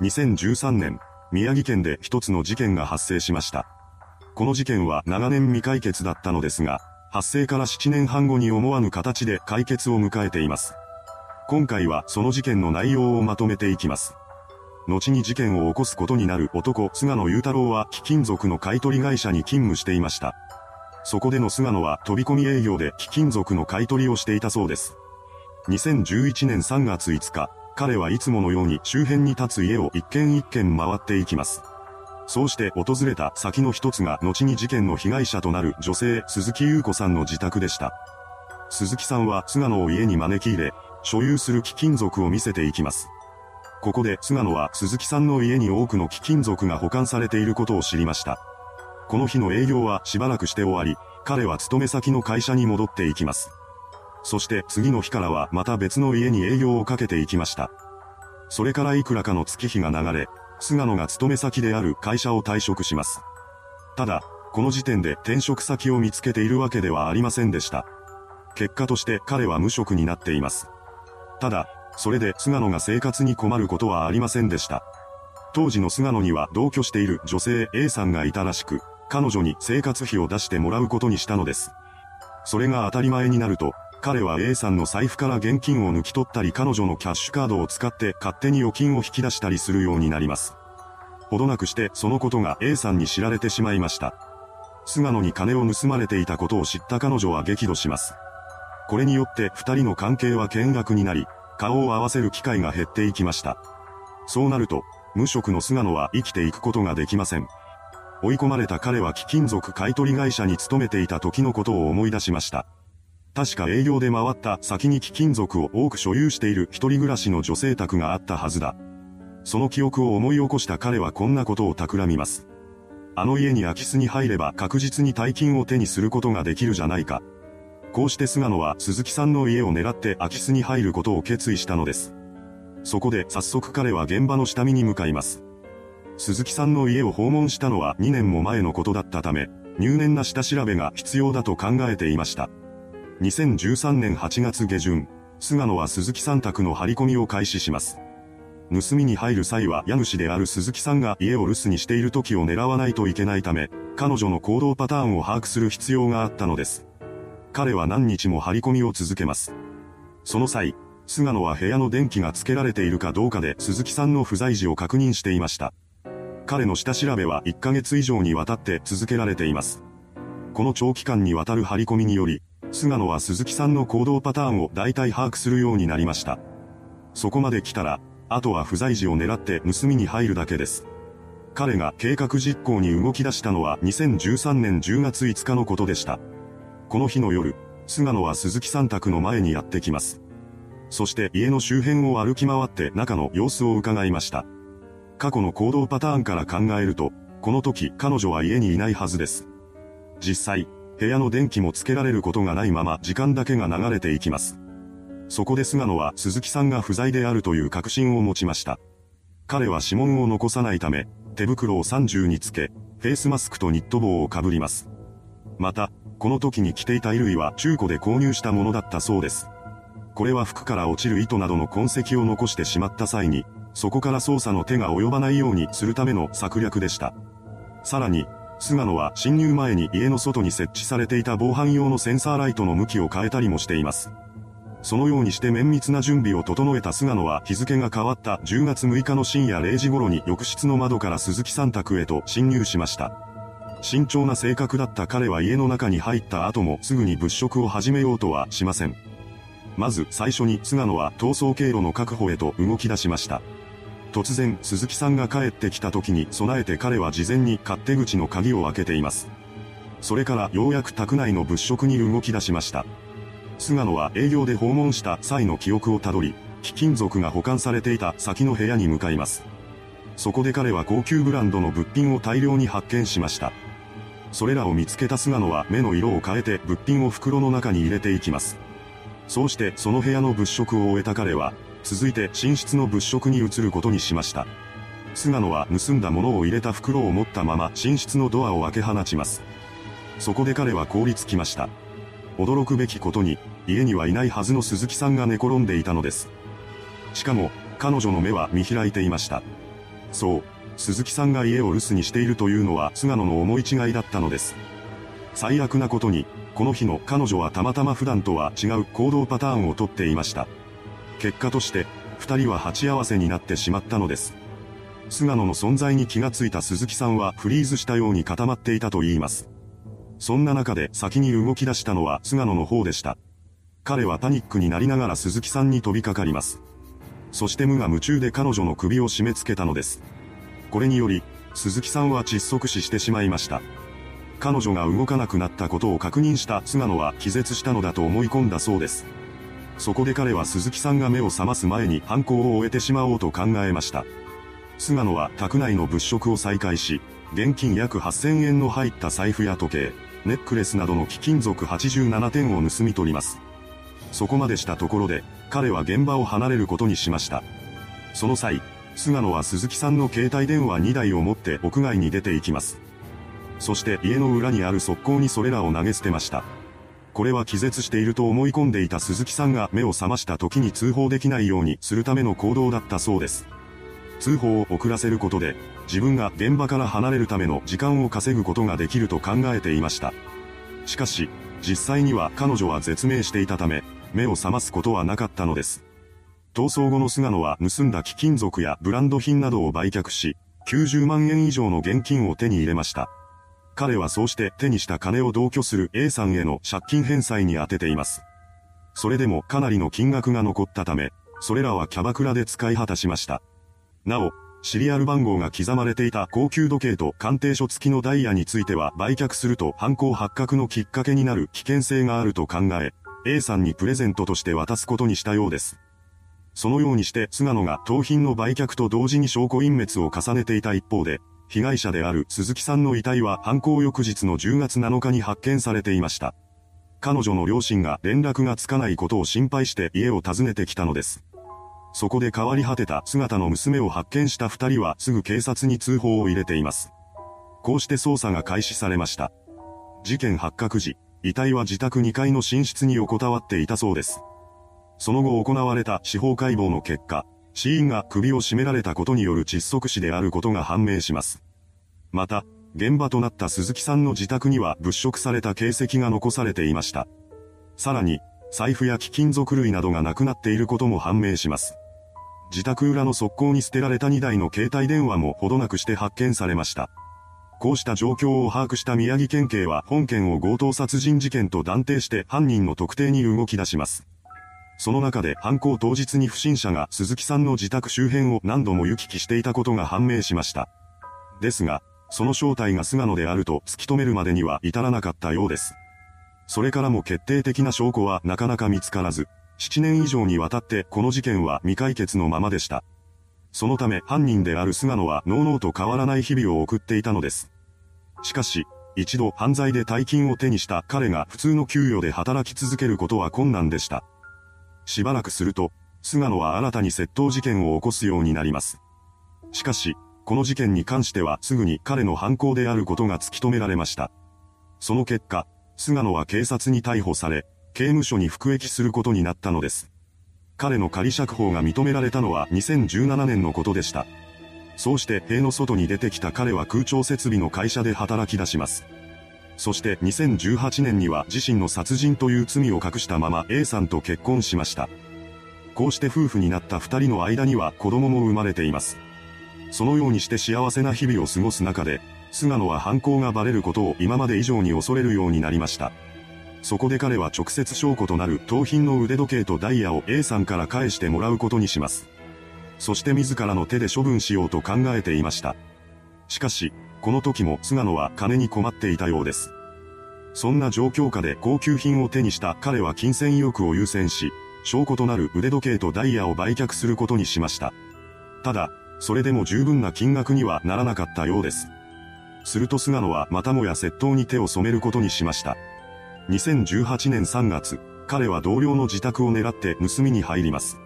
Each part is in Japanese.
2013年、宮城県で一つの事件が発生しました。この事件は長年未解決だったのですが、発生から7年半後に思わぬ形で解決を迎えています。今回はその事件の内容をまとめていきます。後に事件を起こすことになる男、菅野雄太郎は貴金属の買取会社に勤務していました。そこでの菅野は飛び込み営業で貴金属の買取をしていたそうです。2011年3月5日、彼はいつものように周辺に立つ家を一軒一軒回っていきます。そうして訪れた先の一つが後に事件の被害者となる女性鈴木優子さんの自宅でした。鈴木さんは菅野を家に招き入れ、所有する貴金属を見せていきます。ここで菅野は鈴木さんの家に多くの貴金属が保管されていることを知りました。この日の営業はしばらくして終わり、彼は勤め先の会社に戻っていきます。そして次の日からはまた別の家に営業をかけていきました。それからいくらかの月日が流れ、菅野が勤め先である会社を退職します。ただ、この時点で転職先を見つけているわけではありませんでした。結果として彼は無職になっています。ただ、それで菅野が生活に困ることはありませんでした。当時の菅野には同居している女性 A さんがいたらしく、彼女に生活費を出してもらうことにしたのです。それが当たり前になると、彼は A さんの財布から現金を抜き取ったり彼女のキャッシュカードを使って勝手に預金を引き出したりするようになります。ほどなくしてそのことが A さんに知られてしまいました。菅野に金を盗まれていたことを知った彼女は激怒します。これによって二人の関係は険悪になり、顔を合わせる機会が減っていきました。そうなると、無職の菅野は生きていくことができません。追い込まれた彼は貴金属買取会社に勤めていた時のことを思い出しました。確か営業で回った先に貴金属を多く所有している一人暮らしの女性宅があったはずだ。その記憶を思い起こした彼はこんなことを企みます。あの家に空き巣に入れば確実に大金を手にすることができるじゃないか。こうして菅野は鈴木さんの家を狙って空き巣に入ることを決意したのです。そこで早速彼は現場の下見に向かいます。鈴木さんの家を訪問したのは2年も前のことだったため、入念な下調べが必要だと考えていました。2013年8月下旬、菅野は鈴木さん宅の張り込みを開始します。盗みに入る際は家主である鈴木さんが家を留守にしている時を狙わないといけないため、彼女の行動パターンを把握する必要があったのです。彼は何日も張り込みを続けます。その際、菅野は部屋の電気がつけられているかどうかで鈴木さんの不在時を確認していました。彼の下調べは1ヶ月以上にわたって続けられています。この長期間にわたる張り込みにより、菅野は鈴木さんの行動パターンを大体把握するようになりました。そこまで来たら、あとは不在時を狙って盗みに入るだけです。彼が計画実行に動き出したのは2013年10月5日のことでした。この日の夜、菅野は鈴木さん宅の前にやってきます。そして家の周辺を歩き回って中の様子を伺いました。過去の行動パターンから考えると、この時彼女は家にいないはずです。実際、部屋の電気もつけられることがないまま時間だけが流れていきます。そこで菅野は鈴木さんが不在であるという確信を持ちました。彼は指紋を残さないため、手袋を30につけ、フェイスマスクとニット帽をかぶります。また、この時に着ていた衣類は中古で購入したものだったそうです。これは服から落ちる糸などの痕跡を残してしまった際に、そこから捜査の手が及ばないようにするための策略でした。さらに、菅野は侵入前に家の外に設置されていた防犯用のセンサーライトの向きを変えたりもしています。そのようにして綿密な準備を整えた菅野は日付が変わった10月6日の深夜0時頃に浴室の窓から鈴木さん宅へと侵入しました。慎重な性格だった彼は家の中に入った後もすぐに物色を始めようとはしません。まず最初に菅野は逃走経路の確保へと動き出しました。突然、鈴木さんが帰ってきた時に備えて彼は事前に勝手口の鍵を開けています。それからようやく宅内の物色に動き出しました。菅野は営業で訪問した際の記憶をたどり、貴金属が保管されていた先の部屋に向かいます。そこで彼は高級ブランドの物品を大量に発見しました。それらを見つけた菅野は目の色を変えて物品を袋の中に入れていきます。そうしてその部屋の物色を終えた彼は、続いて寝室の物色に移ることにしました。菅野は盗んだものを入れた袋を持ったまま寝室のドアを開け放ちます。そこで彼は凍りつきました。驚くべきことに、家にはいないはずの鈴木さんが寝転んでいたのです。しかも、彼女の目は見開いていました。そう、鈴木さんが家を留守にしているというのは菅野の思い違いだったのです。最悪なことに、この日の彼女はたまたま普段とは違う行動パターンをとっていました。結果として、二人は鉢合わせになってしまったのです。菅野の存在に気がついた鈴木さんはフリーズしたように固まっていたと言います。そんな中で先に動き出したのは菅野の方でした。彼はパニックになりながら鈴木さんに飛びかかります。そして無我夢中で彼女の首を締め付けたのです。これにより、鈴木さんは窒息死してしまいました。彼女が動かなくなったことを確認した菅野は気絶したのだと思い込んだそうです。そこで彼は鈴木さんが目を覚ます前に犯行を終えてしまおうと考えました。菅野は宅内の物色を再開し、現金約8000円の入った財布や時計、ネックレスなどの貴金属87点を盗み取ります。そこまでしたところで、彼は現場を離れることにしました。その際、菅野は鈴木さんの携帯電話2台を持って屋外に出て行きます。そして家の裏にある側溝にそれらを投げ捨てました。これは気絶していると思い込んでいた鈴木さんが目を覚ました時に通報できないようにするための行動だったそうです。通報を遅らせることで、自分が現場から離れるための時間を稼ぐことができると考えていました。しかし、実際には彼女は絶命していたため、目を覚ますことはなかったのです。逃走後の菅野は盗んだ貴金属やブランド品などを売却し、90万円以上の現金を手に入れました。彼はそうして手にした金を同居する A さんへの借金返済に充てています。それでもかなりの金額が残ったため、それらはキャバクラで使い果たしました。なお、シリアル番号が刻まれていた高級時計と鑑定書付きのダイヤについては売却すると犯行発覚のきっかけになる危険性があると考え、A さんにプレゼントとして渡すことにしたようです。そのようにして菅野が盗品の売却と同時に証拠隠滅を重ねていた一方で、被害者である鈴木さんの遺体は犯行翌日の10月7日に発見されていました。彼女の両親が連絡がつかないことを心配して家を訪ねてきたのです。そこで変わり果てた姿の娘を発見した二人はすぐ警察に通報を入れています。こうして捜査が開始されました。事件発覚時、遺体は自宅2階の寝室に横たわっていたそうです。その後行われた司法解剖の結果、死因が首を絞められたことによる窒息死であることが判明します。また、現場となった鈴木さんの自宅には物色された形跡が残されていました。さらに、財布や貴金属類などがなくなっていることも判明します。自宅裏の側溝に捨てられた2台の携帯電話もほどなくして発見されました。こうした状況を把握した宮城県警は本件を強盗殺人事件と断定して犯人の特定に動き出します。その中で犯行当日に不審者が鈴木さんの自宅周辺を何度も行き来していたことが判明しました。ですが、その正体が菅野であると突き止めるまでには至らなかったようです。それからも決定的な証拠はなかなか見つからず、7年以上にわたってこの事件は未解決のままでした。そのため犯人である菅野はノーノーと変わらない日々を送っていたのです。しかし、一度犯罪で大金を手にした彼が普通の給与で働き続けることは困難でした。しばらくすると、菅野は新たに窃盗事件を起こすようになります。しかし、この事件に関してはすぐに彼の犯行であることが突き止められました。その結果、菅野は警察に逮捕され、刑務所に服役することになったのです。彼の仮釈放が認められたのは2017年のことでした。そうして塀の外に出てきた彼は空調設備の会社で働き出します。そして2018年には自身の殺人という罪を隠したまま A さんと結婚しました。こうして夫婦になった二人の間には子供も生まれています。そのようにして幸せな日々を過ごす中で、菅野は犯行がバレることを今まで以上に恐れるようになりました。そこで彼は直接証拠となる盗品の腕時計とダイヤを A さんから返してもらうことにします。そして自らの手で処分しようと考えていました。しかし、この時も菅野は金に困っていたようです。そんな状況下で高級品を手にした彼は金銭意欲を優先し、証拠となる腕時計とダイヤを売却することにしました。ただ、それでも十分な金額にはならなかったようです。すると菅野はまたもや窃盗に手を染めることにしました。2018年3月、彼は同僚の自宅を狙って盗みに入ります。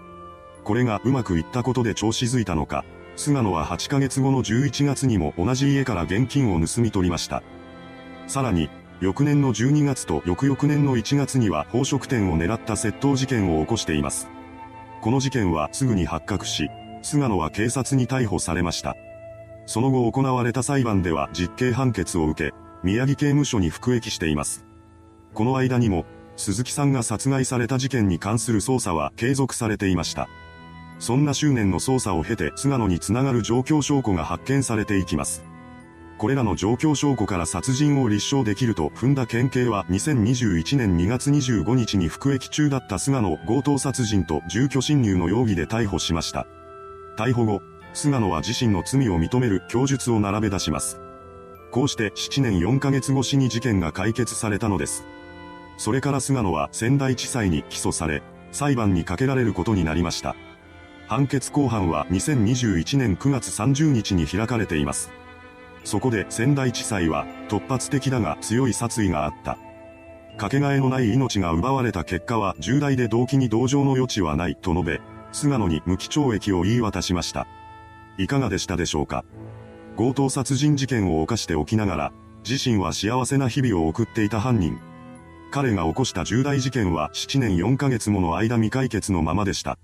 これがうまくいったことで調子づいたのか、菅野は8ヶ月後の11月にも同じ家から現金を盗み取りました。さらに、翌年の12月と翌々年の1月には宝飾店を狙った窃盗事件を起こしています。この事件はすぐに発覚し、菅野は警察に逮捕されました。その後行われた裁判では実刑判決を受け、宮城刑務所に服役しています。この間にも、鈴木さんが殺害された事件に関する捜査は継続されていました。そんな執念の捜査を経て菅野につながる状況証拠が発見されていきます。これらの状況証拠から殺人を立証できると踏んだ県警は2021年2月25日に服役中だった菅野強盗殺人と住居侵入の容疑で逮捕しました。逮捕後、菅野は自身の罪を認める供述を並べ出します。こうして7年4ヶ月越しに事件が解決されたのです。それから菅野は仙台地裁に起訴され、裁判にかけられることになりました。判決公判は2021年9月30日に開かれています。そこで仙台地裁は突発的だが強い殺意があった。かけがえのない命が奪われた結果は重大で動機に同情の余地はないと述べ、菅野に無期懲役を言い渡しました。いかがでしたでしょうか強盗殺人事件を犯しておきながら、自身は幸せな日々を送っていた犯人。彼が起こした重大事件は7年4ヶ月もの間未解決のままでした。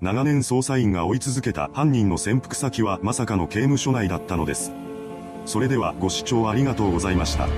長年捜査員が追い続けた犯人の潜伏先はまさかの刑務所内だったのです。それではご視聴ありがとうございました。